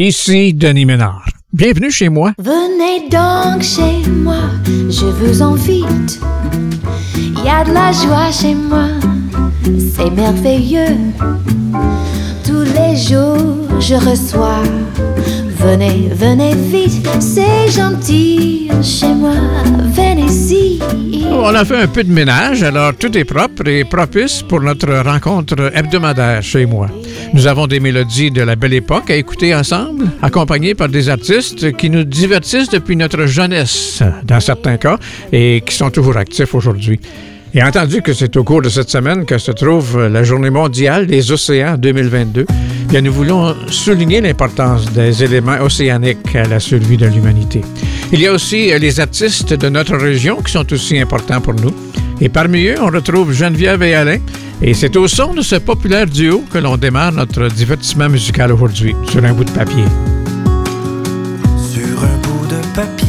Ici Denis Ménard. Bienvenue chez moi. Venez donc chez moi, je vous invite. Il y a de la joie chez moi, c'est merveilleux. Tous les jours, je reçois. Venez, venez vite, c'est gentil chez moi, venez-y. On a fait un peu de ménage, alors tout est propre et propice pour notre rencontre hebdomadaire chez moi. Nous avons des mélodies de la belle époque à écouter ensemble, accompagnés par des artistes qui nous divertissent depuis notre jeunesse, dans certains cas, et qui sont toujours actifs aujourd'hui. Et entendu que c'est au cours de cette semaine que se trouve la Journée mondiale des océans 2022, bien nous voulons souligner l'importance des éléments océaniques à la survie de l'humanité. Il y a aussi les artistes de notre région qui sont aussi importants pour nous. Et parmi eux, on retrouve Geneviève et Alain, et c'est au son de ce populaire duo que l'on démarre notre divertissement musical aujourd'hui, sur un bout de papier. Sur un bout de papier,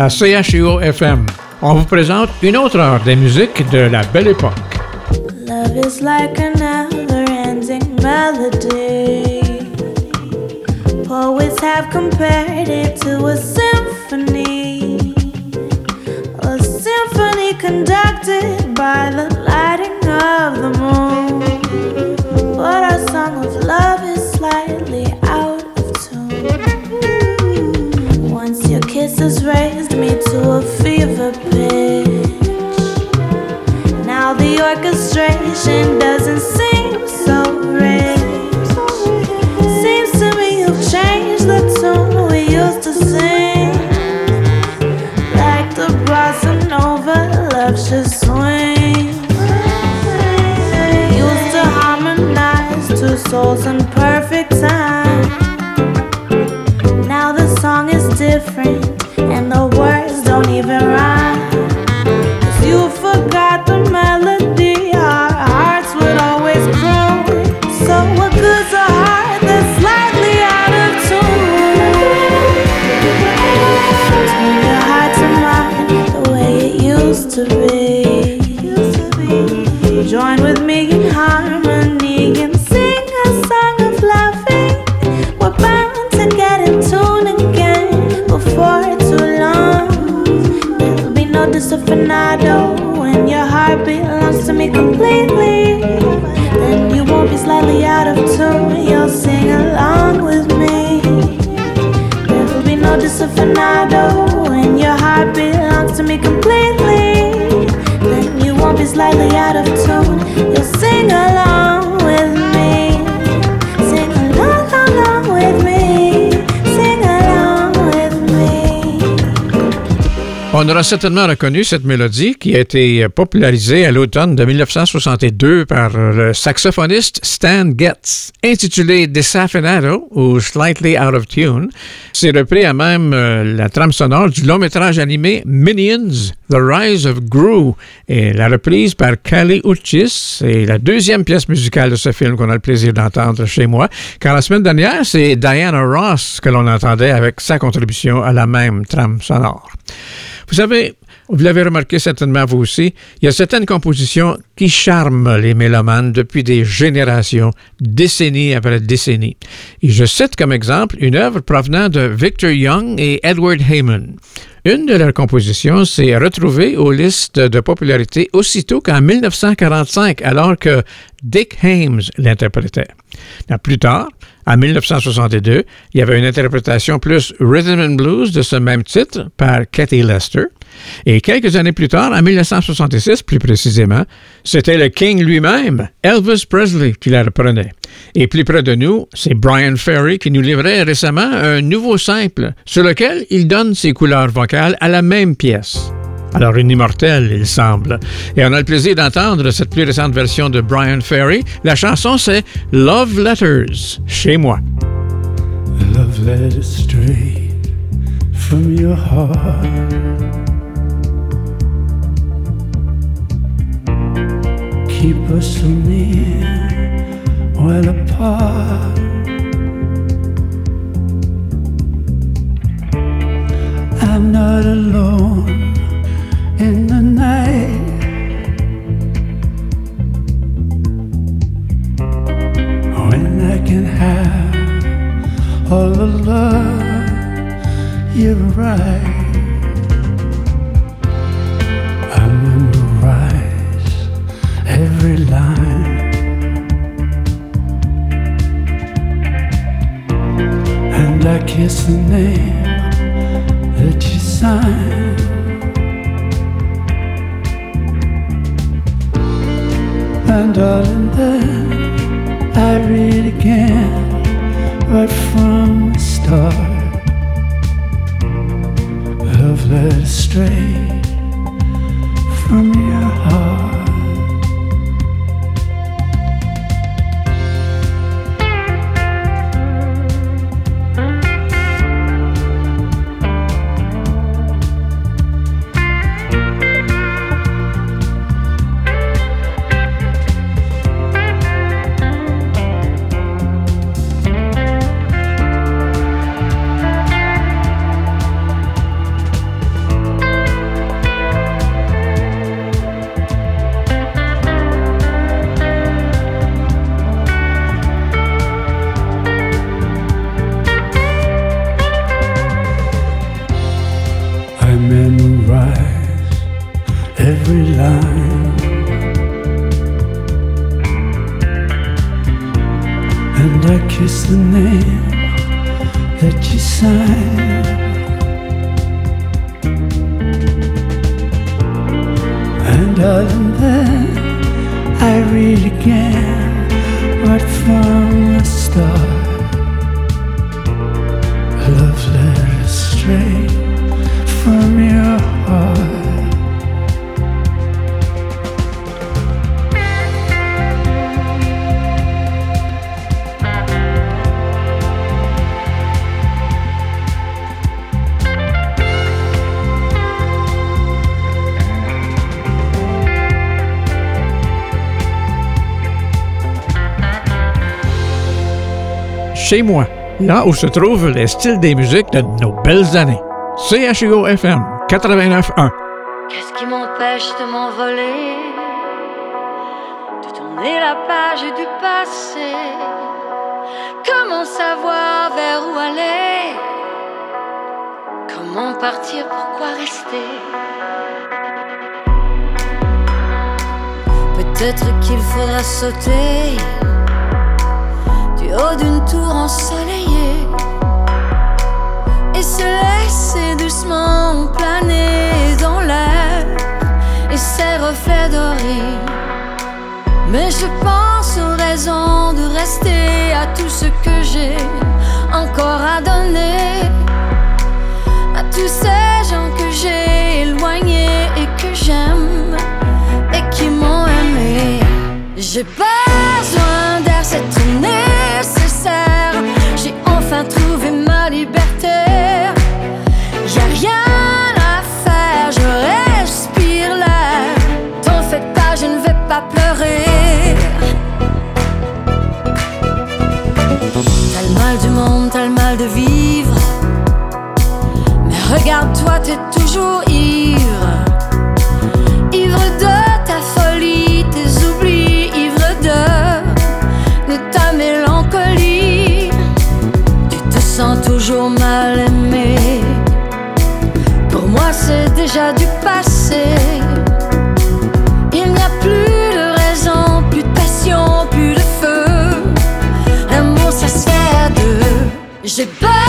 À CHUO FM, on vous présente une autre heure des musiques de la belle époque. Love is like a never-ending melody. Poets have compared it to a symphony, a symphony conducted by the lighting of the moon. But our song of love is slightly out of tune. Once your kisses raised to a fever pitch. Now the orchestration doesn't seem so rich. Seems to me you've changed the tune we used to sing. Like the blossom over love's just swing. Used to harmonize two souls in perfect. On aura certainement reconnu cette mélodie qui a été popularisée à l'automne de 1962 par le saxophoniste Stan Getz, intitulée Desafinado ou Slightly Out of Tune. C'est repris à même euh, la trame sonore du long métrage animé Minions, The Rise of Gru, et la reprise par Kali Uchis. C'est la deuxième pièce musicale de ce film qu'on a le plaisir d'entendre chez moi, car la semaine dernière, c'est Diana Ross que l'on entendait avec sa contribution à la même trame sonore. Vous savez, vous l'avez remarqué certainement vous aussi, il y a certaines compositions qui charment les mélomanes depuis des générations, décennie après décennie. Et je cite comme exemple une œuvre provenant de Victor Young et Edward Heyman. Une de leurs compositions s'est retrouvée aux listes de popularité aussitôt qu'en 1945, alors que Dick Hames l'interprétait. Plus tard, en 1962, il y avait une interprétation plus rhythm and blues de ce même titre par Kathy Lester. Et quelques années plus tard, en 1966 plus précisément, c'était le King lui-même, Elvis Presley, qui la reprenait. Et plus près de nous, c'est Brian Ferry qui nous livrait récemment un nouveau simple sur lequel il donne ses couleurs vocales à la même pièce. Alors, une immortelle, il semble. Et on a le plaisir d'entendre cette plus récente version de Brian Ferry. La chanson, c'est Love Letters, chez moi. Love letter straight from your heart. Keep us so near while apart. I'm not alone in the night. When I can have all the love you write, line. And I kiss the name that you signed. And darling, then I read again right from the start. Love letter straight from your heart. Chez moi, là où se trouvent les styles des musiques de nos belles années. CHUO FM 89.1. Qu'est-ce qui m'empêche de m'envoler? De tourner la page du passé. Comment savoir vers où aller? Comment partir, pourquoi rester? Peut-être qu'il faudra sauter d'une tour ensoleillée et se laisser doucement planer dans l'air et ses reflets dorés. Mais je pense aux raisons de rester à tout ce que j'ai encore à donner, à tous ces gens que j'ai éloignés et que j'aime et qui m'ont aimé. J'ai besoin d'air, c'est nécessaire. Regarde-toi, t'es toujours ivre. Ivre de ta folie, tes oublis, ivre de, ta mélancolie. Tu te sens toujours mal aimé. Pour moi, c'est déjà du passé. Il n'y a plus de raison, plus de passion, plus de feu. L'amour, ça se fait à deux. J'ai besoin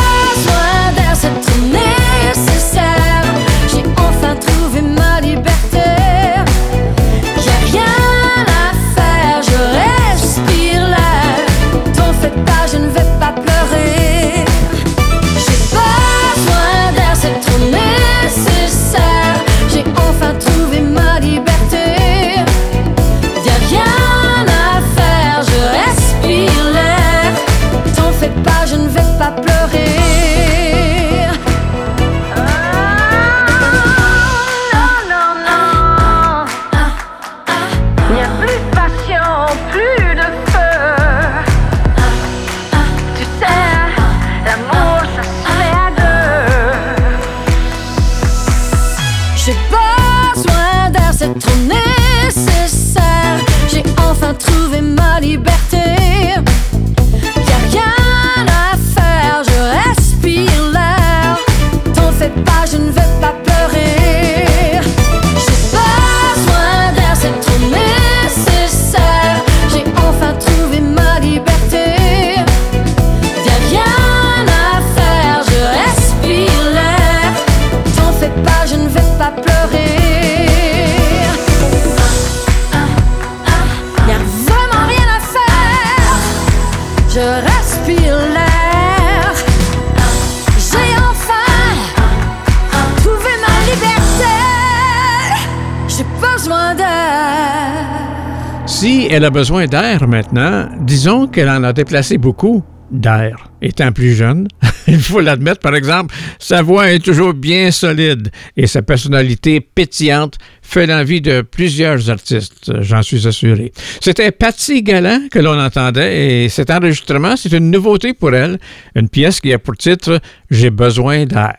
elle a besoin d'air maintenant, disons qu'elle en a déplacé beaucoup d'air. Étant plus jeune, il faut l'admettre, par exemple, sa voix est toujours bien solide et sa personnalité pétillante fait l'envie de plusieurs artistes, j'en suis assuré. C'était Patsy Galland que l'on entendait et cet enregistrement, c'est une nouveauté pour elle, une pièce qui a pour titre J'ai besoin d'air.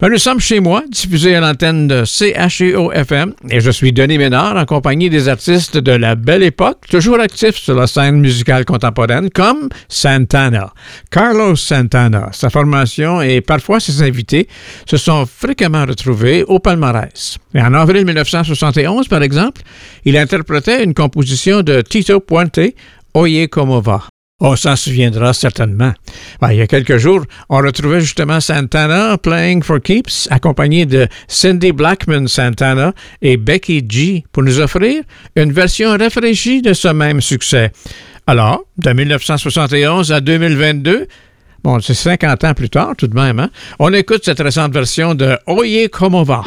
Ben, nous sommes chez moi, diffusé à l'antenne de CHEO-FM, et je suis Denis Ménard en compagnie des artistes de la belle époque, toujours actifs sur la scène musicale contemporaine, comme Santana. Carlos Santana, sa formation et parfois ses invités se sont fréquemment retrouvés au palmarès. Et en avril 1971, par exemple, il interprétait une composition de Tito Puente, Oye Como Va. On s'en souviendra certainement. Ben, il y a quelques jours, on retrouvait justement Santana playing for keeps, accompagné de Cindy Blackman Santana et Becky G pour nous offrir une version rafraîchie de ce même succès. Alors, de 1971 à 2022, bon, c'est 50 ans plus tard tout de même, hein, on écoute cette récente version de Oye Como Va.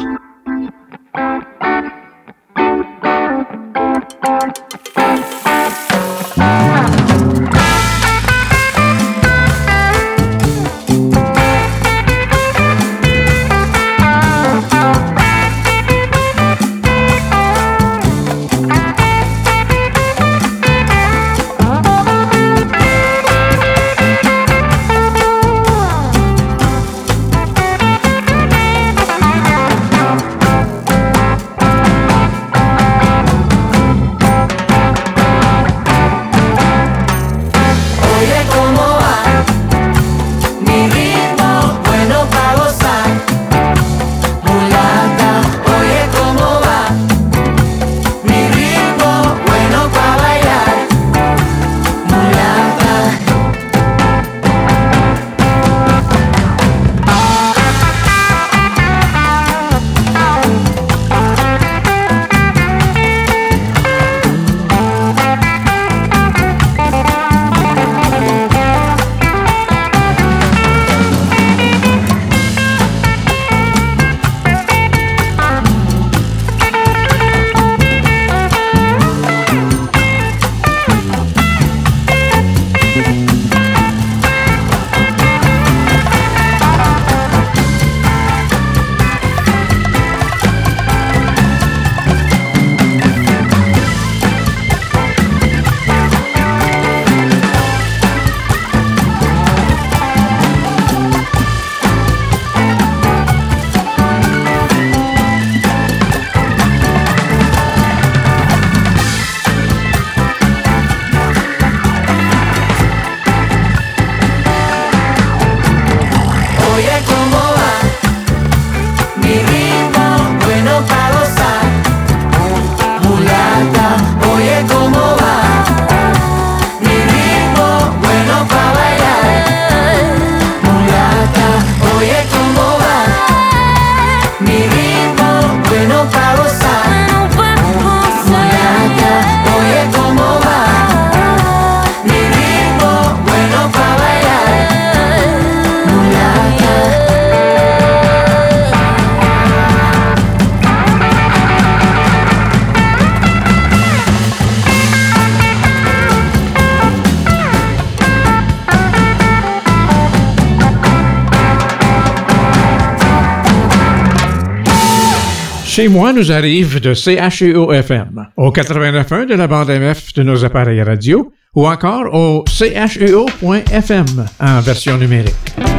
Chez moi nous arrive de CHEO-FM, au 89.1 de la bande MF de nos appareils radio, ou encore au cheo.fm en version numérique.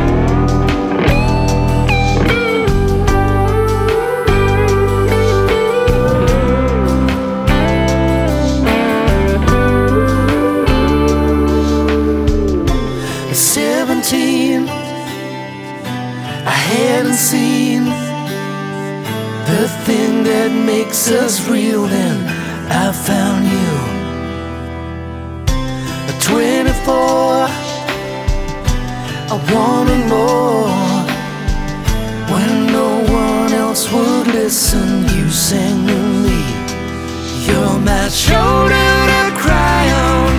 Real, and I found you. At 24, I wanted more. When no one else would listen, you sang to me. You're my shoulder to cry on.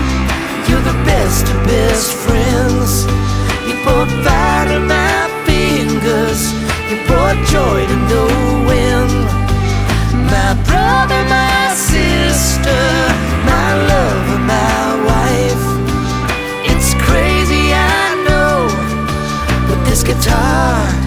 You're the best of best friends. You put fire to my fingers. You brought joy to no end. My brother, my sister, my lover, my wife. It's crazy, I know, but this guitar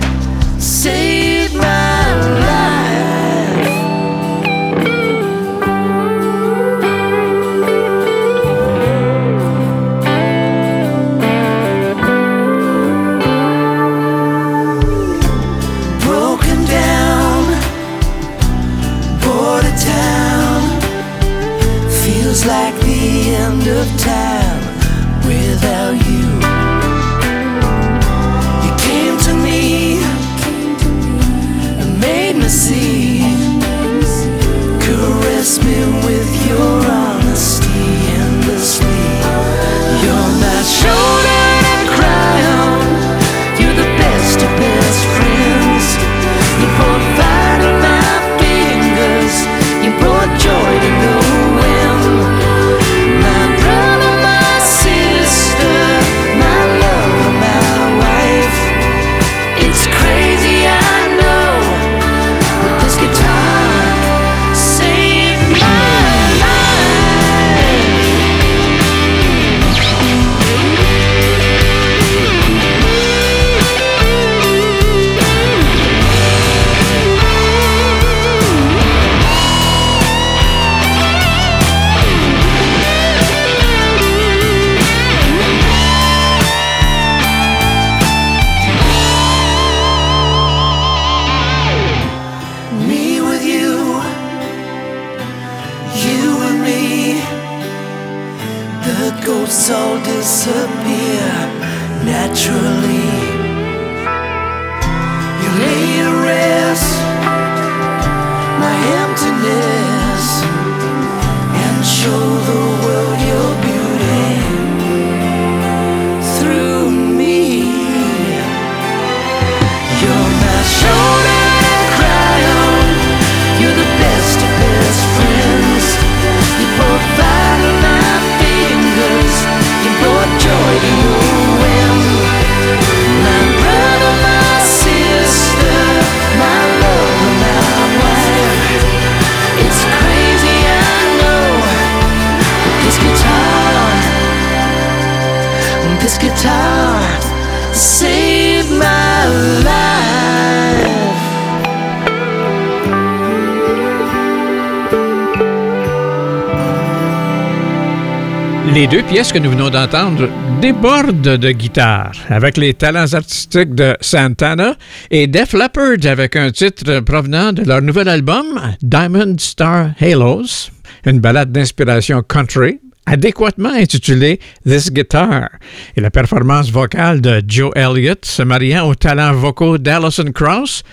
Pièces que nous venons d'entendre débordent de guitare, avec les talents artistiques de Santana et Def Leppard avec un titre provenant de leur nouvel album Diamond Star Halos, une balade d'inspiration country adéquatement intitulée This Guitar et la performance vocale de Joe Elliott se mariant aux talents vocaux d'Alison Krauss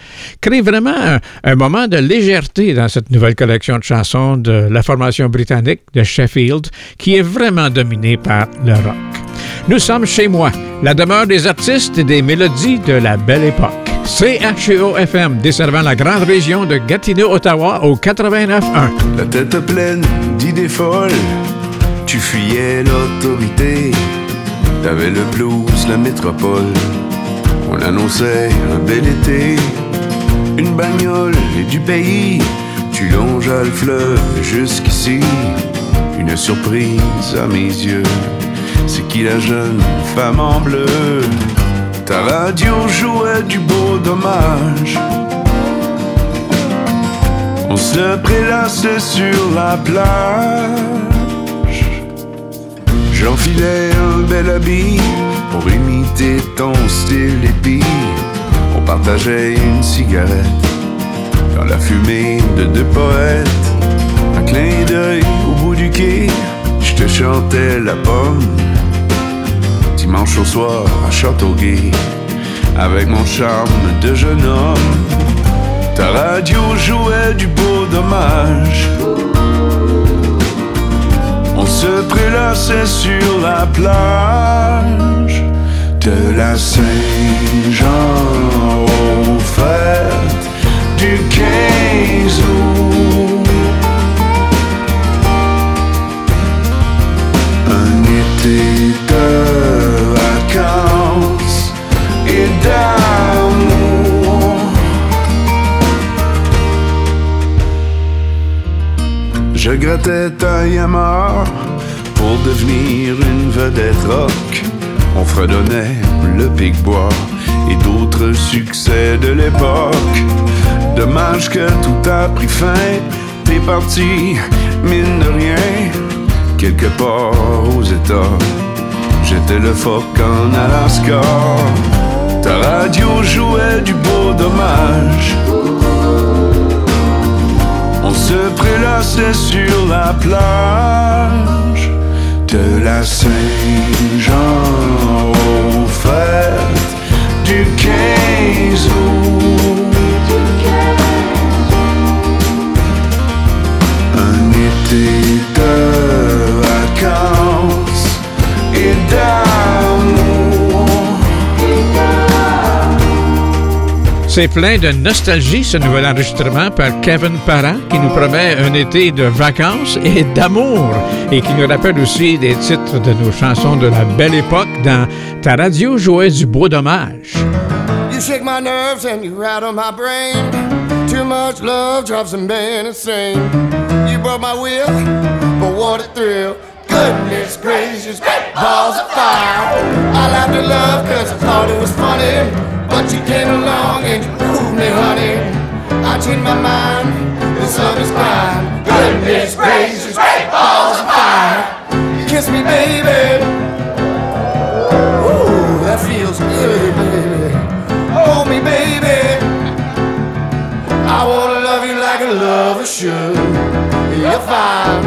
crée vraiment un, un moment de légèreté dans cette nouvelle collection de chansons de la formation britannique de Sheffield qui est vraiment dominée par le rock. Nous sommes chez moi, la demeure des artistes et des mélodies de la belle époque. CHEO-FM, desservant la grande région de Gatineau-Ottawa au 89.1. La tête pleine d'idées folles, tu fuyais l'autorité. T'avais le blues, la métropole. On annonçait un bel été, une bagnole et du pays. Tu longeas le fleuve jusqu'ici, une surprise à mes yeux. C'est qui la jeune femme en bleu? Ta radio jouait du beau dommage. On se prélasse sur la plage. J'enfilais un bel habit pour imiter ton style épi. On partageait une cigarette dans la fumée de deux poètes. Un clin d'œil au bout du quai, je te chantais la pomme. Dimanche au soir à Châteauguay, avec mon charme de jeune homme. Ta radio jouait du beau dommage. Se prélassait sur la plage de la Saint-Jean fêtes du 15 août. Un été de vacances et d'amour. Je grattais ta Yamaha devenir une vedette rock. On fredonnait le pic-bois et d'autres succès de l'époque. Dommage que tout a pris fin, t'es parti, mine de rien, quelque part aux États. J'étais le phoque en Alaska. Ta radio jouait du beau dommage. On se prélassait sur la plage de la Saint-Jean aux fêtes du 15 août. Un été de vacances et d'amour. C'est plein de nostalgie, ce nouvel enregistrement par Kevin Parent, qui nous promet un été de vacances et d'amour, et qui nous rappelle aussi des titres de nos chansons de la belle époque dans Ta radio jouait du beau dommage. You shake my nerves and you rattle my brain. Too much love drives a man insane. You broke my will, but what a thrill. Goodness gracious, balls of fire. I laughed at love cause I thought it was funny. But you came along and you proved me, honey. I changed my mind, the sun is fine. Goodness gracious, balls of fire. Kiss me, baby. Ooh, that feels good, baby. Hold me, baby. I wanna love you like a lover should. You're fine,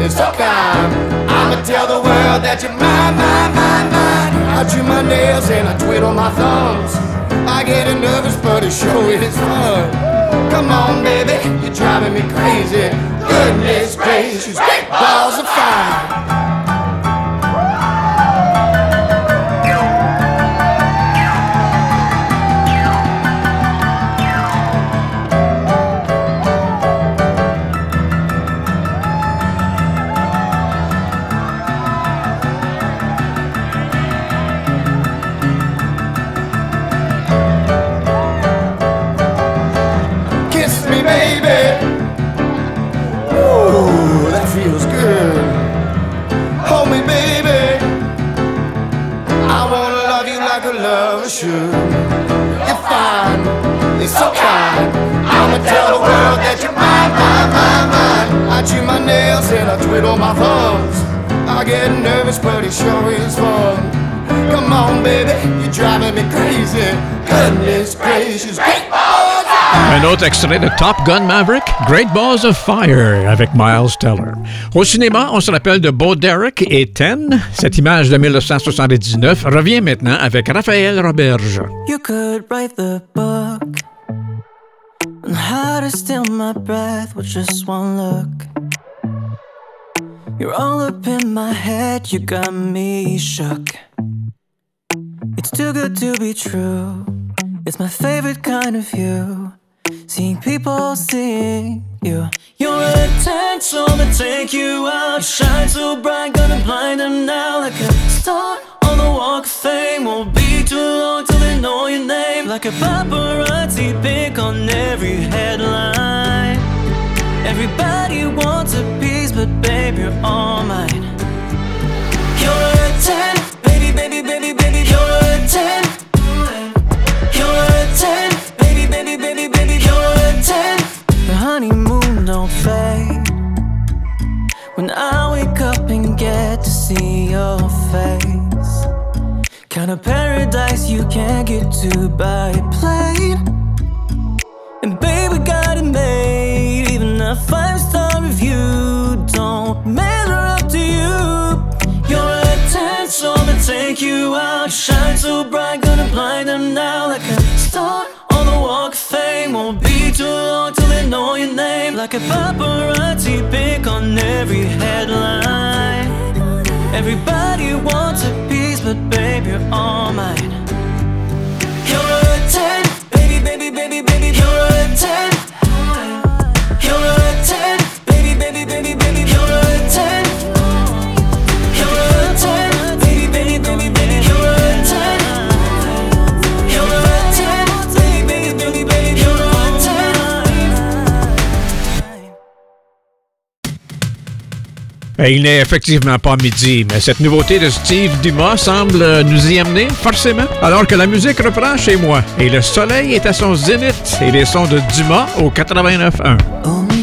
it's so kind. I'ma tell the world that you're mine, mine, mine, mine. I chew my nails and I twiddle my thumbs. I get nervous, but it sure is fun. Come on, baby, you're driving me crazy. Goodness gracious, balls of fire. World that you're mine, mine, mine, mine. I chew my nails and I twiddle my thumbs. I get nervous, but it sure is fun. Come on, baby, you're driving me crazy. Goodness gracious, great balls of fire. Un autre extrait de Top Gun Maverick, Great Balls of Fire, avec Miles Teller. Au cinéma, on se rappelle de Bo Derek et Ten. Cette image de 1979 revient maintenant avec Raphaël Roberge. You could write the book on how to steal my breath with just one look. You're all up in my head, you got me shook. It's too good to be true. It's my favorite kind of you. Seeing people seeing you. You're a 10, so I'ma take you out. You shine so bright, gonna blind them now like a star on the walk of fame. Won't be too long till they know your name. Like a paparazzi pick on every headline. Everybody wants a piece, but babe, you're all mine. You're a 10, baby, baby, baby, baby, you're a 10. You're a 10, baby, baby, baby, baby, you're a 10. The honeymoon when I wake up and get to see your face. Kind of paradise you can't get to by plane. And baby, got it made. Even a five star review don't measure up to you. You're a 10, so I'ma take you out. Shine so bright, gonna blind them now like a star on the walk of fame. Won't be too long till know your name. Like a paparazzi pick on every headline. Everybody wants a piece, but babe, you're all mine. You're a 10, baby, baby, baby, baby, you're a 10. Il n'est effectivement pas midi, mais cette nouveauté de Steve Dumas semble nous y amener forcément, alors que la musique reprend chez moi et le soleil est à son zénith et les sons de Dumas au 89.1.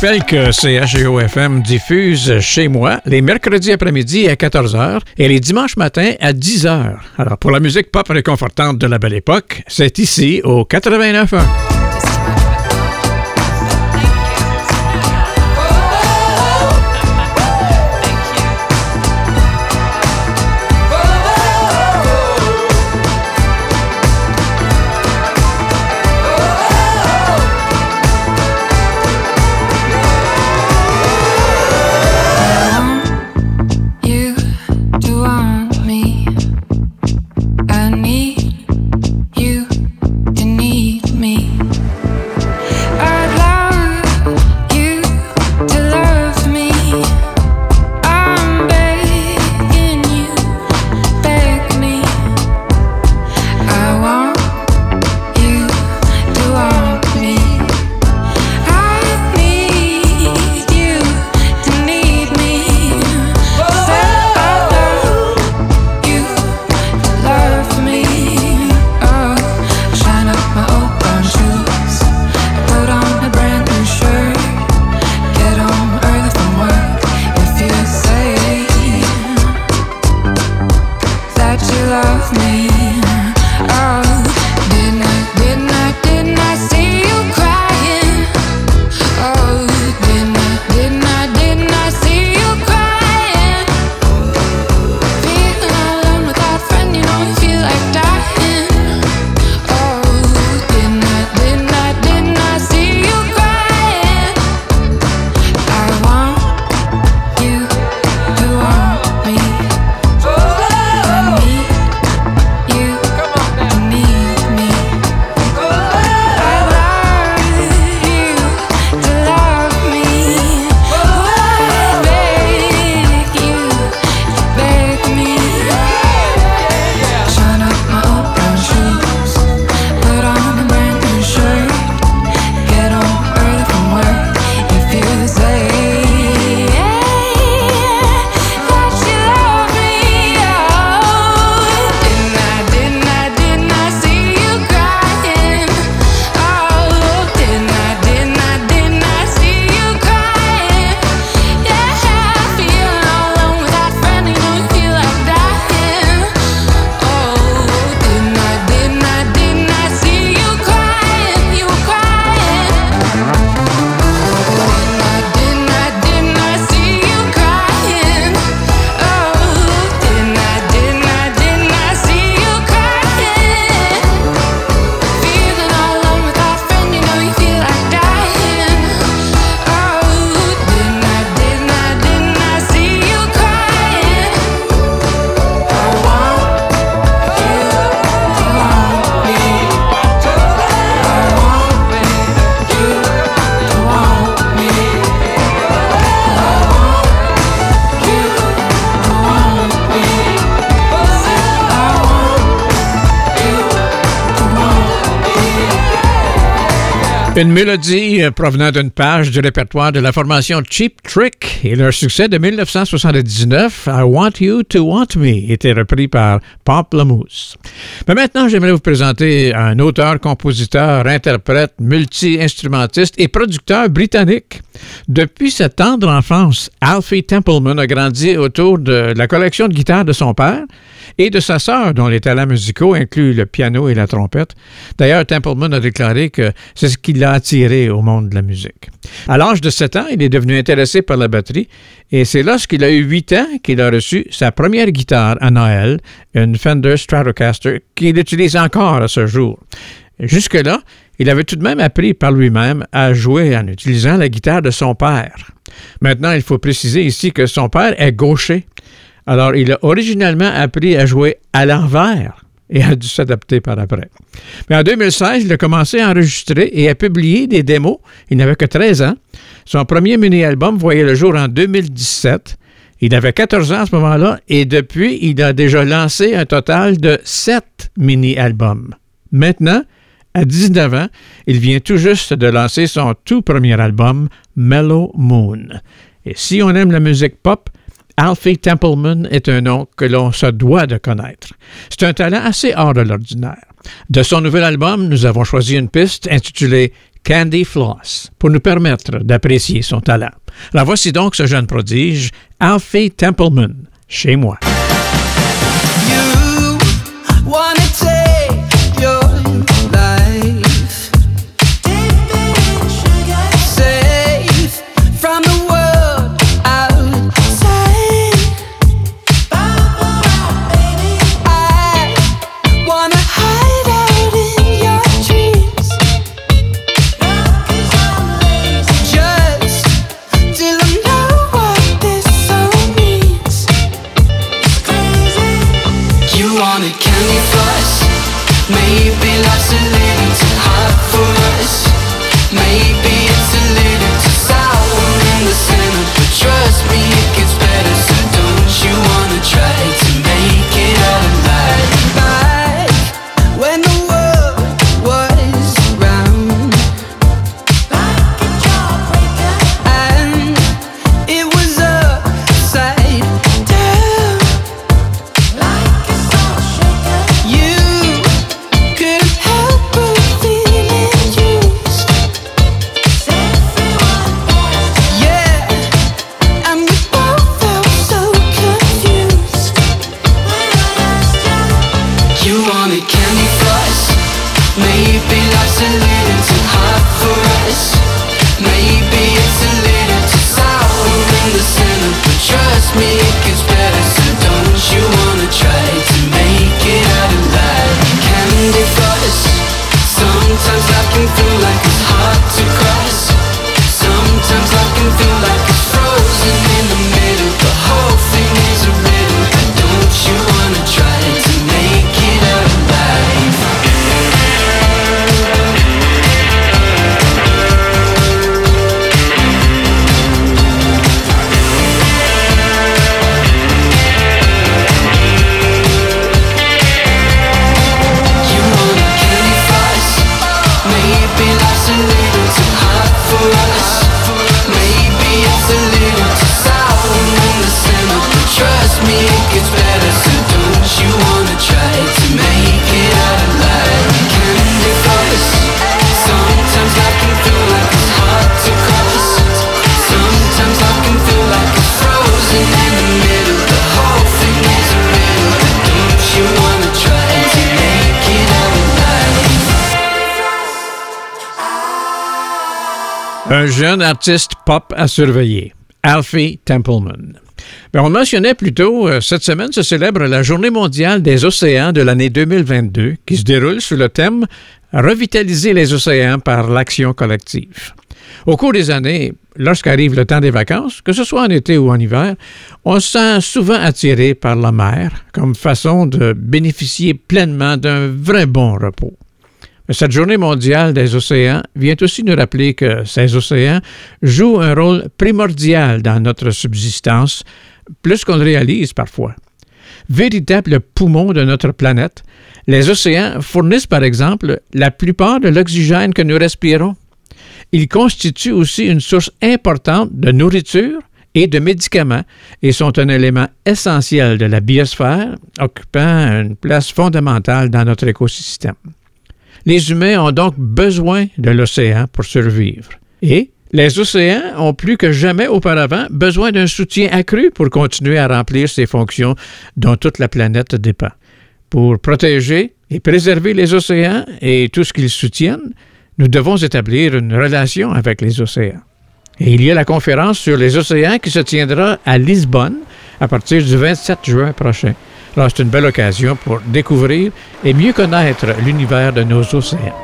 rappelle que CHGO-FM diffuse chez moi les mercredis après-midi à 14h et les dimanches matins à 10h. Alors, pour la musique pop réconfortante de la belle époque, c'est ici au 89.1. Une mélodie euh, provenant d'une page du répertoire de la formation Cheap Trick et leur succès de 1979, I Want You to Want Me, était repris par Pamplemousse. Mais maintenant, j'aimerais vous présenter un auteur, compositeur, interprète, multi-instrumentiste et producteur britannique. Depuis sa tendre enfance, Alfie Templeman a grandi autour de la collection de guitares de son père et de sa sœur, dont les talents musicaux incluent le piano et la trompette. D'ailleurs, Templeman a déclaré que c'est ce qui attiré au monde de la musique. À l'âge de 7 ans, il est devenu intéressé par la batterie et c'est lorsqu'il a eu 8 ans qu'il a reçu sa première guitare à Noël, une Fender Stratocaster, qu'il utilise encore à ce jour. Jusque-là, il avait tout de même appris par lui-même à jouer en utilisant la guitare de son père. Maintenant, il faut préciser ici que son père est gaucher. Alors, il a originellement appris à jouer à l'envers et a dû s'adapter par après. Mais en 2016, il a commencé à enregistrer et à publier des démos. Il n'avait que 13 ans. Son premier mini-album voyait le jour en 2017. Il avait 14 ans à ce moment-là et depuis, il a déjà lancé un total de 7 mini-albums. Maintenant, à 19 ans, il vient tout juste de lancer son tout premier album, Mellow Moon. Et si on aime la musique pop, Alfie Templeman est un nom que l'on se doit de connaître. C'est un talent assez hors de l'ordinaire. De son nouvel album, nous avons choisi une piste intitulée Candy Floss pour nous permettre d'apprécier son talent. La voici donc ce jeune prodige, Alfie Templeman, chez moi. Un jeune artiste pop à surveiller, Alfie Templeman. Ben, on mentionnait plus tôt, euh, cette semaine se célèbre la Journée mondiale des océans de l'année 2022 qui se déroule sous le thème Revitaliser les océans par l'action collective. Au cours des années, lorsqu'arrive le temps des vacances, que ce soit en été ou en hiver, on se sent souvent attiré par la mer comme façon de bénéficier pleinement d'un vrai bon repos. Cette journée mondiale des océans vient aussi nous rappeler que ces océans jouent un rôle primordial dans notre subsistance, plus qu'on le réalise parfois. Véritable poumon de notre planète, les océans fournissent par exemple la plupart de l'oxygène que nous respirons. Ils constituent aussi une source importante de nourriture et de médicaments et sont un élément essentiel de la biosphère, occupant une place fondamentale dans notre écosystème. Les humains ont donc besoin de l'océan pour survivre. Et les océans ont plus que jamais auparavant besoin d'un soutien accru pour continuer à remplir ces fonctions dont toute la planète dépend. Pour protéger et préserver les océans et tout ce qu'ils soutiennent, nous devons établir une relation avec les océans. Et il y a la conférence sur les océans qui se tiendra à Lisbonne à partir du 27 juin prochain. C'est une belle occasion pour découvrir et mieux connaître l'univers de nos océans.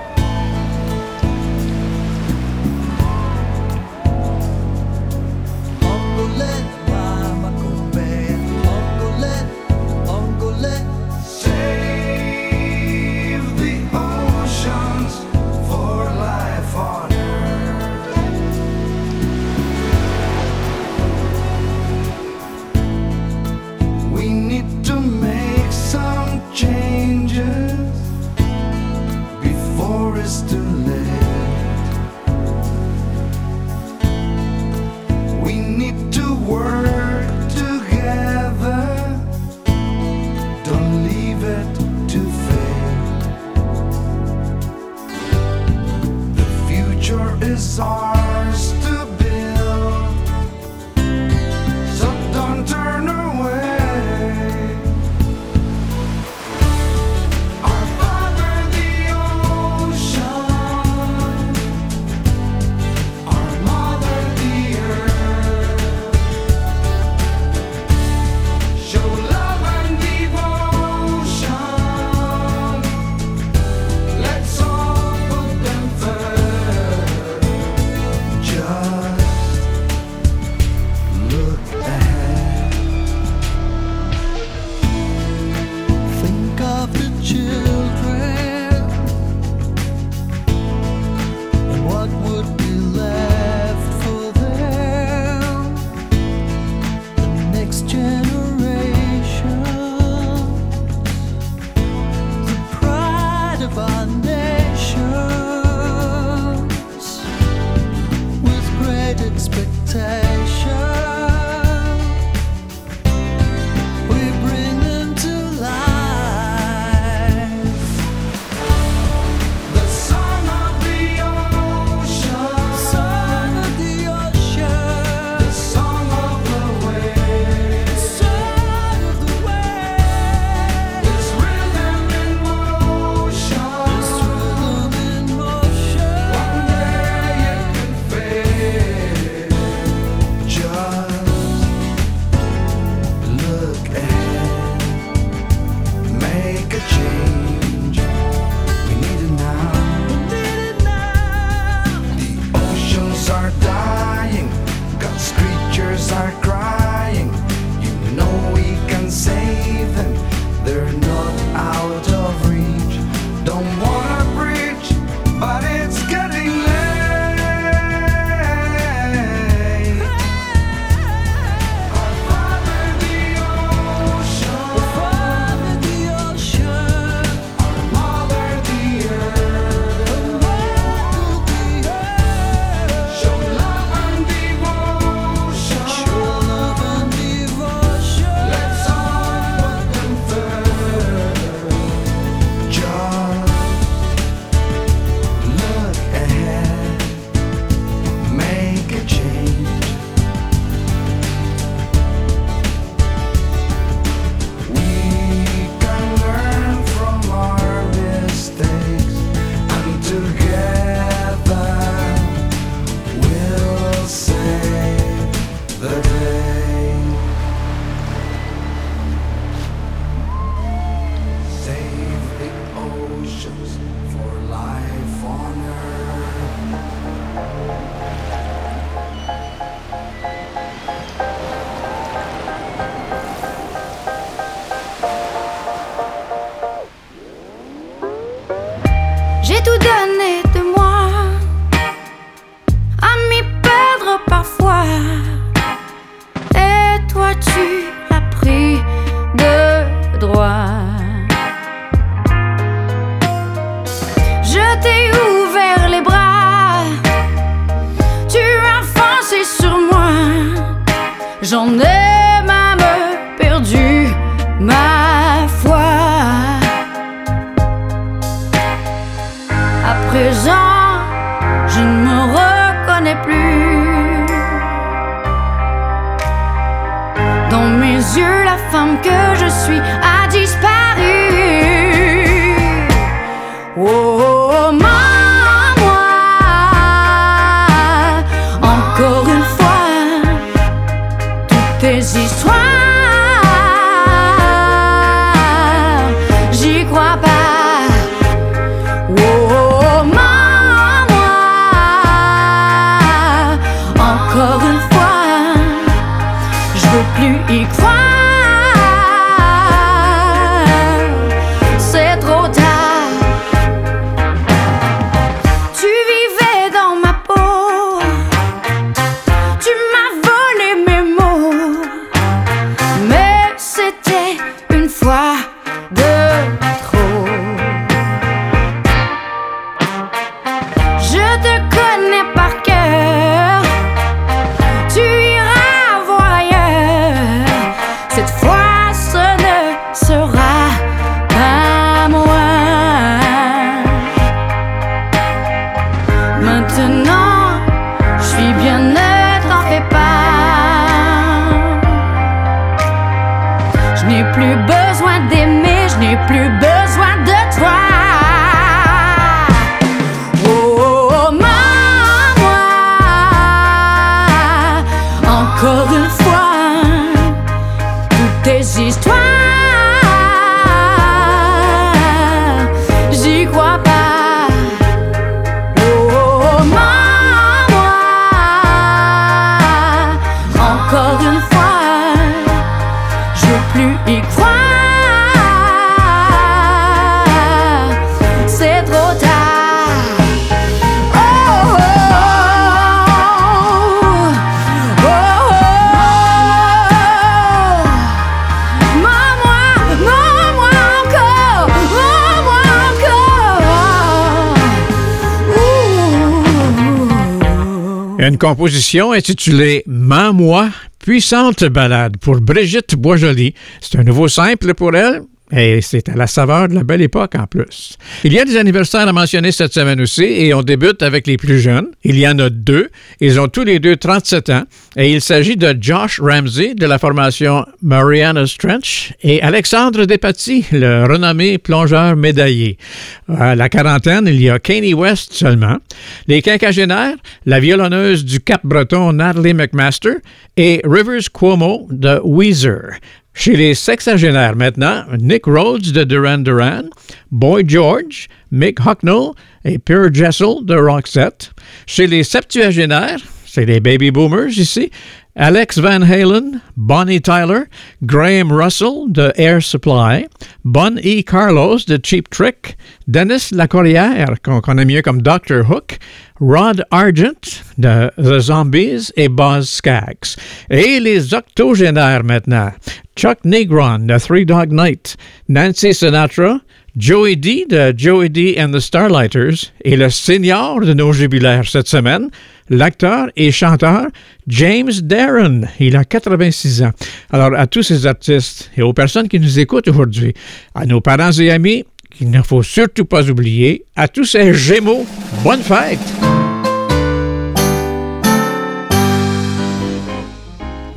Composition intitulée Maman-moi, puissante balade pour Brigitte Boisjoli. C'est un nouveau simple pour elle. Et c'est à la saveur de la belle époque en plus. Il y a des anniversaires à mentionner cette semaine aussi et on débute avec les plus jeunes. Il y en a deux. Ils ont tous les deux 37 ans et il s'agit de Josh Ramsey de la formation Mariana's Trench et Alexandre Despatie, le renommé plongeur médaillé. À la quarantaine, il y a Kanye West seulement. Les quinquagénaires, la violonneuse du Cap-Breton Natalie McMaster et Rivers Cuomo de Weezer. Chez les sexagénaires maintenant, Nick Rhodes de Duran Duran, Boy George, Mick Hucknall et Pierre Jessel de Roxette. Chez les septuagénaires, c'est les baby boomers ici, Alex Van Halen, Bonnie Tyler, Graham Russell de Air Supply, Bon E. Carlos de Cheap Trick, Dennis Lacorrière, qu'on connaît mieux comme Dr. Hook, Rod Argent de The Zombies et Buzz Skaggs. Et les octogénaires maintenant, Chuck Negron de Three Dog Night, Nancy Sinatra, Joey D de Joey D and the Starlighters et le senior de nos jubilaires cette semaine, l'acteur et chanteur James Darren. Il a 86 ans. Alors, à tous ces artistes et aux personnes qui nous écoutent aujourd'hui, à nos parents et amis, qu'il ne faut surtout pas oublier, à tous ces Gémeaux, bonne fête!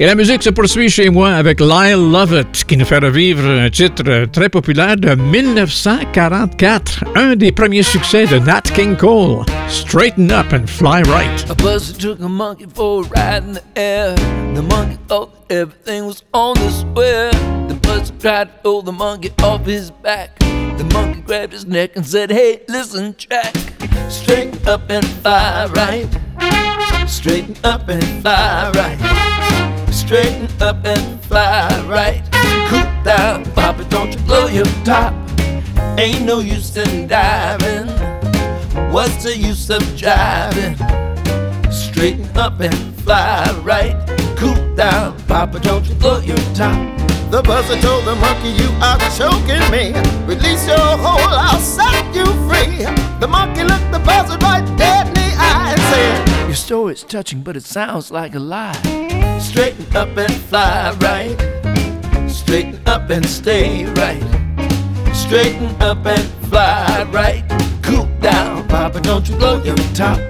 Et la musique se poursuit chez moi avec Lyle Lovett, qui nous fait revivre un titre très populaire de 1944, un des premiers succès de Nat King Cole, Straighten Up and Fly Right. A bus took a monkey for a ride in the air. The monkey thought everything was on the square. The bus tried to throw the monkey off his back. The monkey grabbed his neck and said, Hey, listen, Jack. Straighten up and fly right. Straighten up and fly right. Straighten up and fly right. Cool down, Papa, don't you blow your top. Ain't no use in diving. What's the use of jiving? Straighten up and fly right. Cool down, Papa, don't you blow your top. The buzzer told the monkey, You are choking me. Release your hold, I'll set you free. The monkey looked the buzzer right dead in the eye and said, Your story's touching, but it sounds like a lie. Straighten up and fly right. Straighten up and stay right. Straighten up and fly right. Cool down, Papa, don't you blow your top.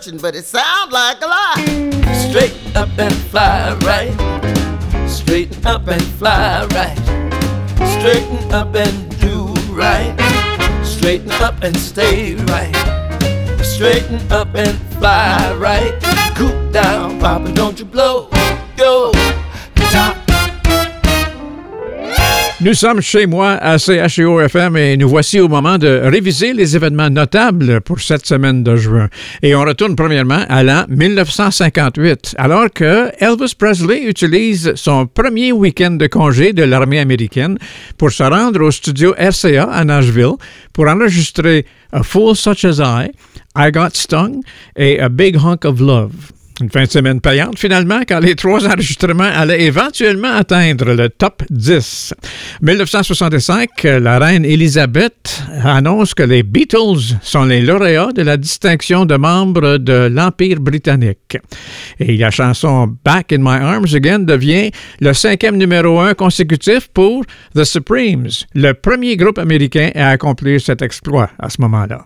Touching, but it sounds like a lie. Straighten up and fly right. Straighten up and fly right. Straighten up and do right. Straighten up and stay right. Straighten up and fly right. Cool down, Papa, don't you blow your Nous sommes chez moi à CHEO-FM et nous voici au moment de réviser les événements notables pour cette semaine de juin. Et on retourne premièrement à l'an 1958, alors que Elvis Presley utilise son premier week-end de congé de l'armée américaine pour se rendre au studio RCA à Nashville pour enregistrer A Fool Such As I, I Got Stung et A Big Hunk of Love. Une fin de semaine payante, finalement, car les trois enregistrements allaient éventuellement atteindre le top 10. 1965, la reine Élisabeth annonce que les Beatles sont les lauréats de la distinction de membres de l'Empire britannique. Et la chanson Back in My Arms Again devient le cinquième numéro un consécutif pour The Supremes, le premier groupe américain à accomplir cet exploit à ce moment-là.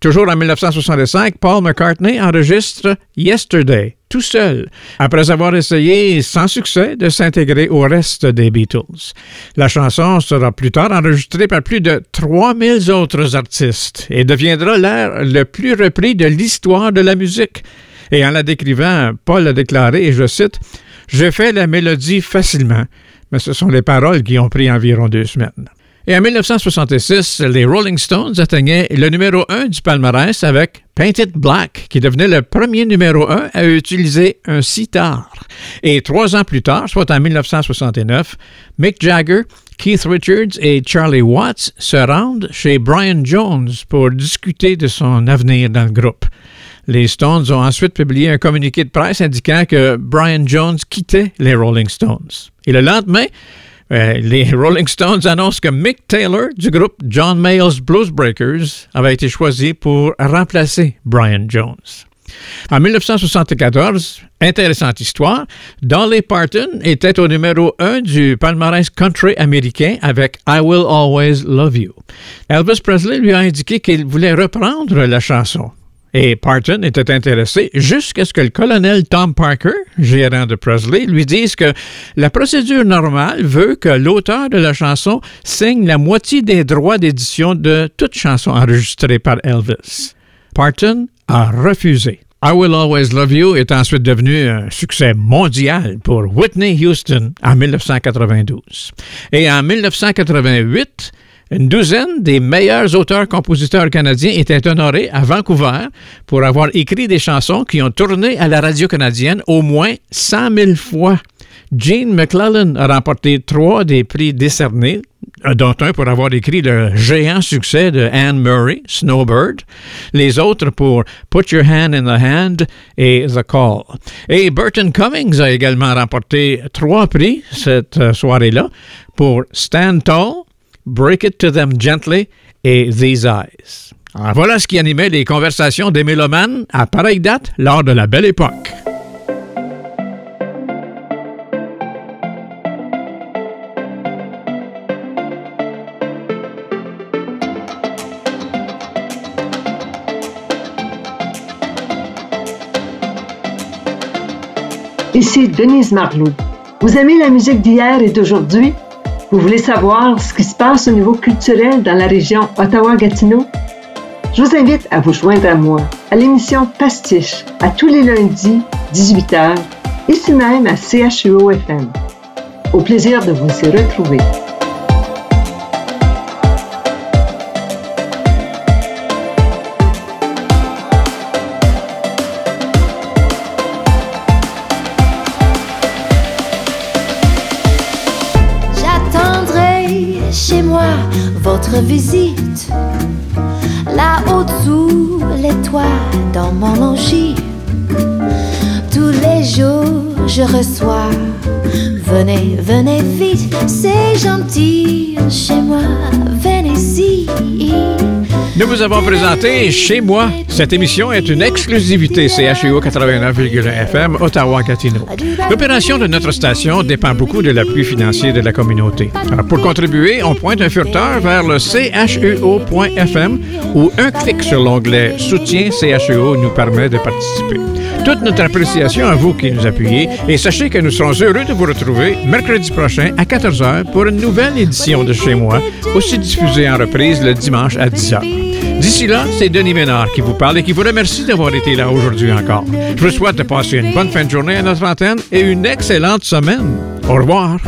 Toujours en 1965, Paul McCartney enregistre Yesterday, tout seul, après avoir essayé sans succès de s'intégrer au reste des Beatles. La chanson sera plus tard enregistrée par plus de 3000 autres artistes et deviendra l'air le plus repris de l'histoire de la musique. Et en la décrivant, Paul a déclaré, et je cite, Je fais la mélodie facilement, mais ce sont les paroles qui ont pris environ deux semaines. Et en 1966, les Rolling Stones atteignaient le numéro 1 du palmarès avec Painted Black, qui devenait le premier numéro 1 à utiliser un sitar. Et trois ans plus tard, soit en 1969, Mick Jagger, Keith Richards et Charlie Watts se rendent chez Brian Jones pour discuter de son avenir dans le groupe. Les Stones ont ensuite publié un communiqué de presse indiquant que Brian Jones quittait les Rolling Stones. Et le lendemain, euh, les Rolling Stones annoncent que Mick Taylor du groupe John Mayall's Blues Breakers avait été choisi pour remplacer Brian Jones. En 1974, intéressante histoire, Dolly Parton était au numéro 1 du palmarès country américain avec I Will Always Love You. Elvis Presley lui a indiqué qu'il voulait reprendre la chanson. Et Parton était intéressé jusqu'à ce que le colonel Tom Parker, gérant de Presley, lui dise que la procédure normale veut que l'auteur de la chanson signe la moitié des droits d'édition de toute chanson enregistrée par Elvis. Parton a refusé. I Will Always Love You est ensuite devenu un succès mondial pour Whitney Houston en 1992. Et en 1988, une douzaine des meilleurs auteurs-compositeurs canadiens étaient honorés à Vancouver pour avoir écrit des chansons qui ont tourné à la radio canadienne au moins 100 000 fois. Gene McClellan a remporté trois des prix décernés, dont un pour avoir écrit le géant succès de Anne Murray, Snowbird, les autres pour Put Your Hand in the Hand et The Call. Et Burton Cummings a également remporté trois prix cette euh, soirée-là pour Stand Tall, Break It to Them Gently et These Eyes. Ah, voilà ce qui animait les conversations des mélomanes à pareille date lors de la belle époque. Ici Denise Marlou. Vous aimez la musique d'hier et d'aujourd'hui? Vous voulez savoir ce qui se passe au niveau culturel dans la région Ottawa-Gatineau? Je vous invite à vous joindre à moi à l'émission Pastiche à tous les lundis, 18h, ici même à CHUO FM. Au plaisir de vous y retrouver. Votre vous avons présenté Chez moi. Cette émission est une exclusivité CHUO 89,1 FM Ottawa-Gatineau. L'opération de notre station dépend beaucoup de l'appui financier de la communauté. Pour contribuer, on pointe un furteur vers le chuo.fm où un clic sur l'onglet Soutien CHUO nous permet de participer. Toute notre appréciation à vous qui nous appuyez et sachez que nous serons heureux de vous retrouver mercredi prochain à 14h pour une nouvelle édition de Chez moi, aussi diffusée en reprise le dimanche à 10h. D'ici là, c'est Denis Ménard qui vous parle et qui vous remercie d'avoir été là aujourd'hui encore. Je vous souhaite de passer une bonne fin de journée à notre antenne et une excellente semaine. Au revoir.